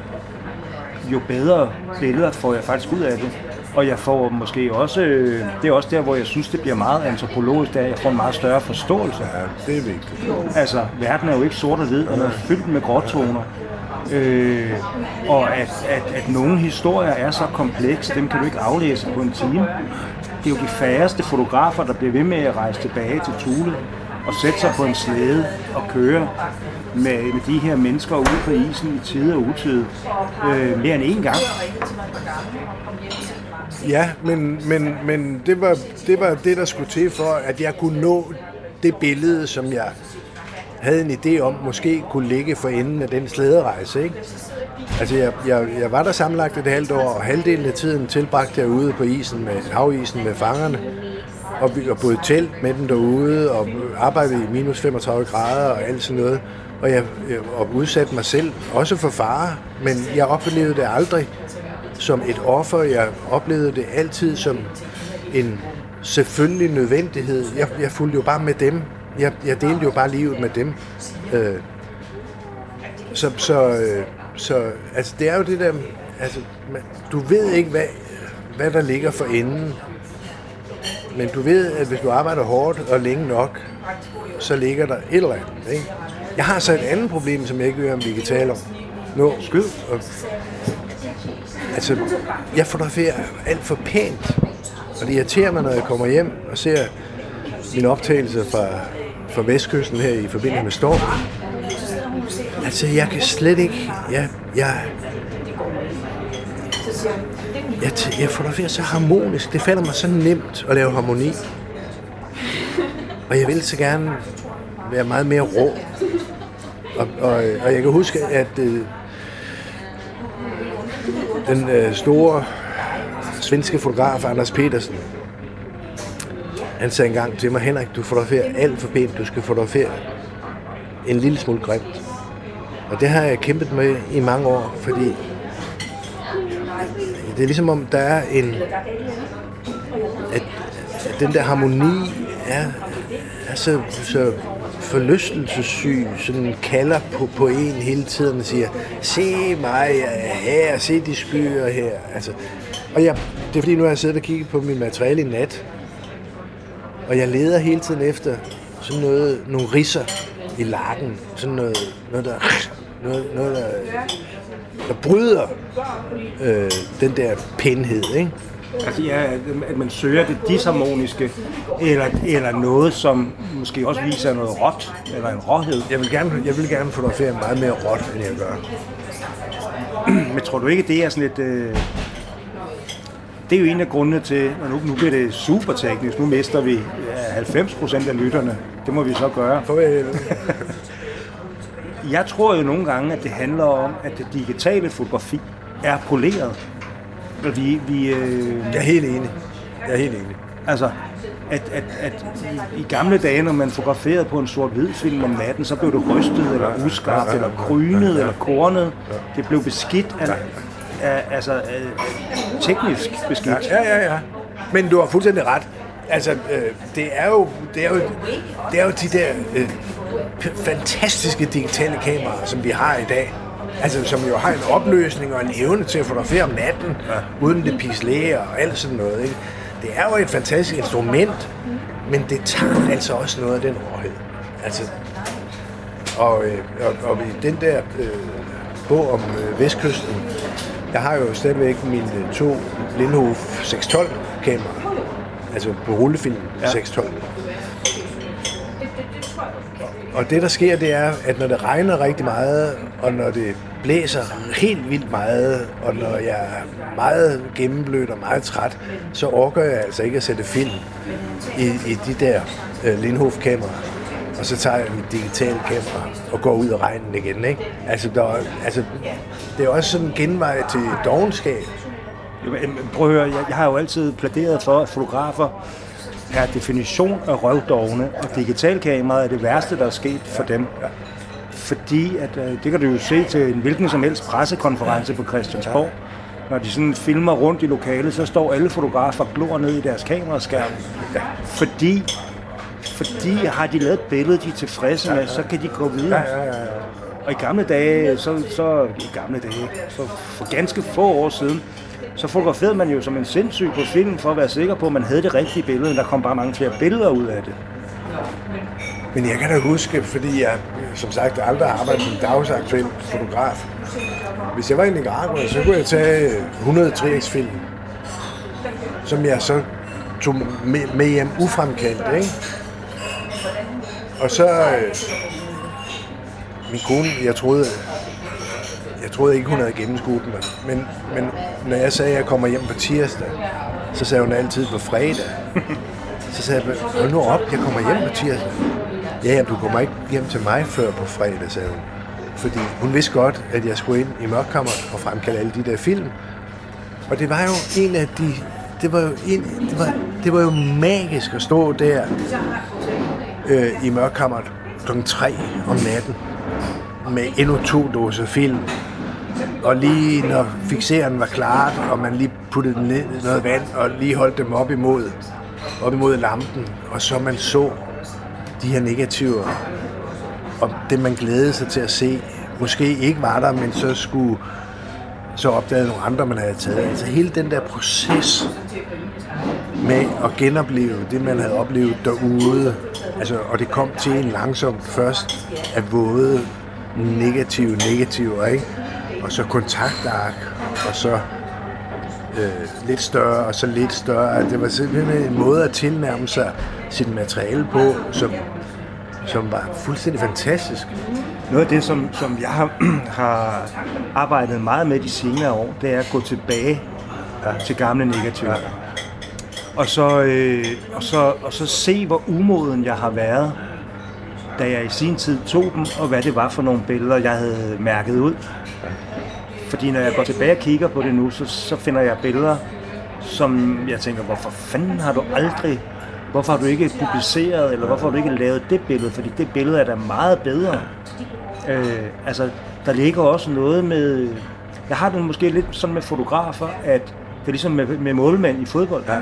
jo bedre billeder får jeg faktisk ud af det. Og jeg får måske også, øh, det er også der, hvor jeg synes, det bliver meget antropologisk, der jeg får en meget større forståelse. Ja, det er vigtigt. Altså, verden er jo ikke sort og hvid, og den er fyldt med gråtoner. Øh, og at, at, at nogle historier er så komplekse, dem kan du ikke aflæse på en time. Det er jo de færreste fotografer, der bliver ved med at rejse tilbage til Thule og sætte sig på en slæde og køre med, med de her mennesker ude på isen i tide og utide øh, mere end én gang. Ja, men, men, men det, var, det var det, der skulle til for, at jeg kunne nå det billede, som jeg havde en idé om, måske kunne ligge for enden af den slæderejse. Ikke? Altså, jeg, jeg, jeg var der sammenlagt et halvt år, og halvdelen af tiden tilbragte jeg ude på isen med havisen med fangerne, og, og boede telt med dem derude, og arbejdet i minus 35 grader og alt sådan noget. Og jeg, jeg og udsatte mig selv, også for fare, men jeg oplevede det aldrig som et offer. Jeg oplevede det altid som en selvfølgelig nødvendighed. Jeg, jeg fulgte jo bare med dem. Jeg, jeg delte jo bare livet med dem. Øh, så, så, øh, så altså, det er jo det der, altså, man, du ved ikke, hvad, hvad der ligger for enden. Men du ved, at hvis du arbejder hårdt og længe nok, så ligger der et eller andet. Ikke? Jeg har så et andet problem, som jeg ikke ved, om vi kan tale om. Nå, skyd. Altså, jeg fotograferer alt for pænt. Og det irriterer mig, når jeg kommer hjem og ser min optagelse fra, fra Vestkysten her i forbindelse med storm. Altså, jeg kan slet ikke... Jeg, jeg, jeg, jeg fotograferer så harmonisk. Det falder mig så nemt at lave harmoni. Og jeg vil så gerne være meget mere rå. Og, og, og jeg kan huske, at øh, den øh, store svenske fotograf Anders Petersen, han sagde engang til mig, Henrik, du fotograferer alt for pænt, du skal fotografere en lille smule grimt. Og det har jeg kæmpet med i mange år, fordi det er ligesom om, der er en... At, at den der harmoni er, er så, så forlystelsessyg, sådan kalder på, på en hele tiden og siger, se mig her, se de skyer her. Altså, og jeg, det er fordi, nu har jeg siddet og kigget på min materiale i nat, og jeg leder hele tiden efter sådan noget, nogle risser i lakken, sådan noget, noget der, noget, noget der, der bryder øh, den der pænhed, ikke? Altså ja, at man søger det disharmoniske, eller, eller noget, som måske også viser noget råt, eller en råhed. Jeg vil gerne, jeg vil gerne fotografere meget mere råt, end jeg gør. Men tror du ikke, det er sådan et... Øh... Det er jo en af grundene til, og nu, nu bliver det super teknisk, nu mister vi 90 procent af lytterne. Det må vi så gøre. Farvel. jeg tror jo nogle gange, at det handler om, at det digitale fotografi er poleret. Vi, vi, øh... Jeg er helt enig. Jeg er helt enig. Altså, at, at, at i, i gamle dage, når man fotograferede på en sort-hvid film om natten, så blev det rystet, eller uskarpt, eller grynet, eller kornet. Det blev beskidt af, af, altså, af, teknisk beskidt. Ja, ja, ja. Men du har fuldstændig ret. Altså, øh, det, er jo, det, er jo, det er jo de der øh, fantastiske digitale kameraer, som vi har i dag. Altså, som jo har en opløsning og en evne til at fotografere om natten, ja. uden det pislæger og alt sådan noget. Ikke? Det er jo et fantastisk instrument, men det tager altså også noget af den råhed. Altså, og, øh, og, og i den der øh, bog om øh, Vestkysten, jeg har jo stadigvæk mine to Lindhof 612 kameraer, altså på rullefilm ja. 612. Og det, der sker, det er, at når det regner rigtig meget, og når det blæser helt vildt meget, og når jeg er meget gennemblødt og meget træt, så orker jeg altså ikke at sætte film i, i de der øh, Lindhof-kameraer. Og så tager jeg mit digitale kamera og går ud af regnen igen. Ikke? Altså, der, altså, det er også sådan en genvej til dogenskab. Prøv at høre, jeg, jeg har jo altid pladeret for, at fotografer per definition er røvdogne, og digitalkameraet er det værste, der er sket for dem. Fordi, at, øh, det kan du jo se til en hvilken som helst pressekonference på Christiansborg, når de sådan filmer rundt i lokalet, så står alle fotografer og glor ned i deres kameraskærm. Fordi, fordi har de lavet et billede, de er tilfredse med, så kan de gå videre. Og i gamle dage, så, så i gamle dage, så for ganske få år siden, så fotograferede man jo som en sindssyg på film for at være sikker på, at man havde det rigtige billede. Der kom bare mange flere billeder ud af det. Men jeg kan da huske, fordi jeg som sagt aldrig har arbejdet som dagsaktuel fotograf. Hvis jeg var i Nicaragua, så kunne jeg tage 100 triax-film, som jeg så tog med, hjem ufremkaldt, ikke? Og så... Øh, min kone, jeg troede, jeg troede ikke, hun havde gennemskudt mig. Men, men når jeg sagde, at jeg kommer hjem på tirsdag, så sagde hun altid på fredag. Så sagde jeg, hold nu op, jeg kommer hjem på tirsdag. Ja, ja, du kommer ikke hjem til mig før på fredag, sagde hun. Fordi hun vidste godt, at jeg skulle ind i mørkkammeret og fremkalde alle de der film. Og det var jo en af de... Det var jo, en, det var, det var jo magisk at stå der øh, i mørkkammeret kl. 3 om natten med endnu to dåser film. Og lige når fixeren var klar, og man lige puttede den ned i noget vand, og lige holdt dem op imod, op imod lampen, og så man så de her negativer, og det man glædede sig til at se, måske ikke var der, men så skulle så opdagede nogle andre, man havde taget. Altså hele den der proces med at genopleve det, man havde oplevet derude, altså, og det kom til en langsomt først at våde negative negativer, ikke? Og så kontaktark, og så øh, lidt større, og så lidt større. Det var simpelthen en måde at tilnærme sig sit materiale på, som, som var fuldstændig fantastisk. Noget af det, som, som jeg har, har arbejdet meget med de senere år, det er at gå tilbage ja. til gamle negativer. Ja. Og, så, øh, og, så, og så se, hvor umoden jeg har været da jeg i sin tid tog dem, og hvad det var for nogle billeder, jeg havde mærket ud. Fordi når jeg går tilbage og kigger på det nu, så, så finder jeg billeder, som jeg tænker, hvorfor fanden har du aldrig, hvorfor har du ikke publiceret, eller hvorfor har du ikke lavet det billede, fordi det billede er da meget bedre. Øh, altså, der ligger også noget med, jeg har det måske lidt sådan med fotografer, at det er ligesom med, med målmænd i fodbold. Ja, ja,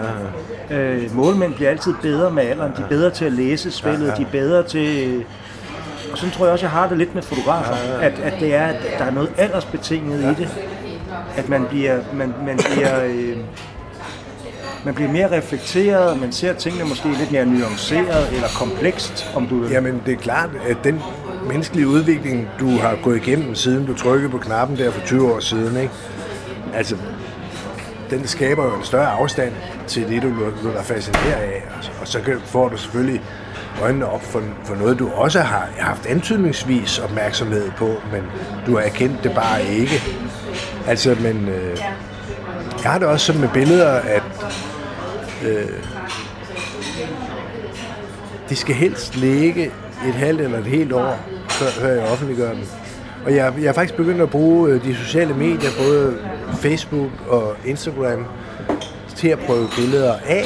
ja. Øh, målmænd bliver altid bedre med alderen. De er bedre til at læse spillet. Ja, ja. De er bedre til... Og sådan tror jeg også, jeg har det lidt med fotografer. Ja. At, at det er, at der er noget aldersbetinget ja. i det. At man bliver... Man, man bliver øh, man bliver mere reflekteret, man ser tingene måske lidt mere nuanceret eller komplekst, om du vil. Jamen, det er klart, at den menneskelige udvikling, du har gået igennem, siden du trykkede på knappen der for 20 år siden, ikke? Altså, den skaber jo en større afstand til det, du er fascineret af. Og så får du selvfølgelig øjnene op for, for noget, du også har haft antydningsvis opmærksomhed på, men du har erkendt det bare ikke. Altså, men øh, jeg har det også sådan med billeder, at øh, de skal helst ligge et halvt eller et helt år, før jeg offentliggør dem. Og jeg, jeg er faktisk begyndt at bruge øh, de sociale medier, både Facebook og Instagram, til at prøve billeder af.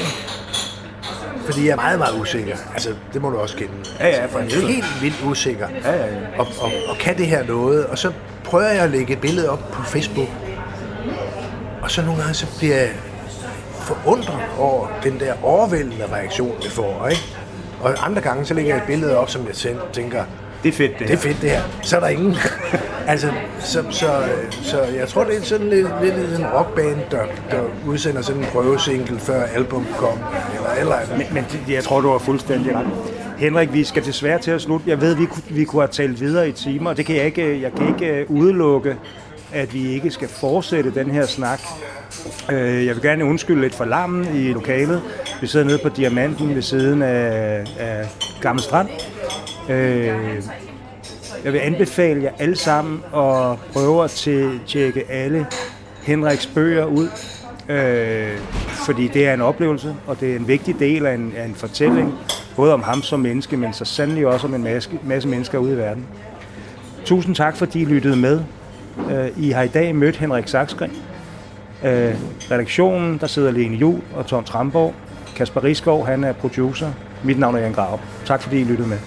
Fordi jeg er meget, meget usikker. Altså, det må du også kende. Ja, ja, for altså, jeg er helt vildt usikker. Ja, ja, ja. Og, og, og kan det her noget? Og så prøver jeg at lægge et billede op på Facebook. Og så nogle gange så bliver jeg forundret over den der overvældende reaktion, det får. Ikke? Og andre gange så lægger jeg et billede op, som jeg tænker, det er fedt, det her. Det er fedt, det her. Så er der ingen altså, så, så, så, jeg tror, det er sådan lidt, lidt en rockband, der, der udsender sådan en prøvesingle, før album kom, eller eller. Men, men jeg tror, du har fuldstændig ret. Henrik, vi skal desværre til at slutte. Jeg ved, vi kunne, vi kunne have talt videre i timer, og det kan jeg ikke, jeg kan ikke øh, udelukke, at vi ikke skal fortsætte den her snak. Øh, jeg vil gerne undskylde lidt for larmen i lokalet. Vi sidder nede på Diamanten ved siden af, af Gamle Strand, Øh, jeg vil anbefale jer alle sammen at prøve at tjekke alle Henriks bøger ud, øh, fordi det er en oplevelse, og det er en vigtig del af en, af en fortælling, både om ham som menneske, men så sandelig også om en masse, masse mennesker ude i verden. Tusind tak, fordi I lyttede med. Øh, I har i dag mødt Henrik Saksgren. Øh, redaktionen, der sidder Lene Jul og Tom Tramborg. Kasper Riskov, han er producer. Mit navn er Jan Grav. Tak fordi I lyttede med.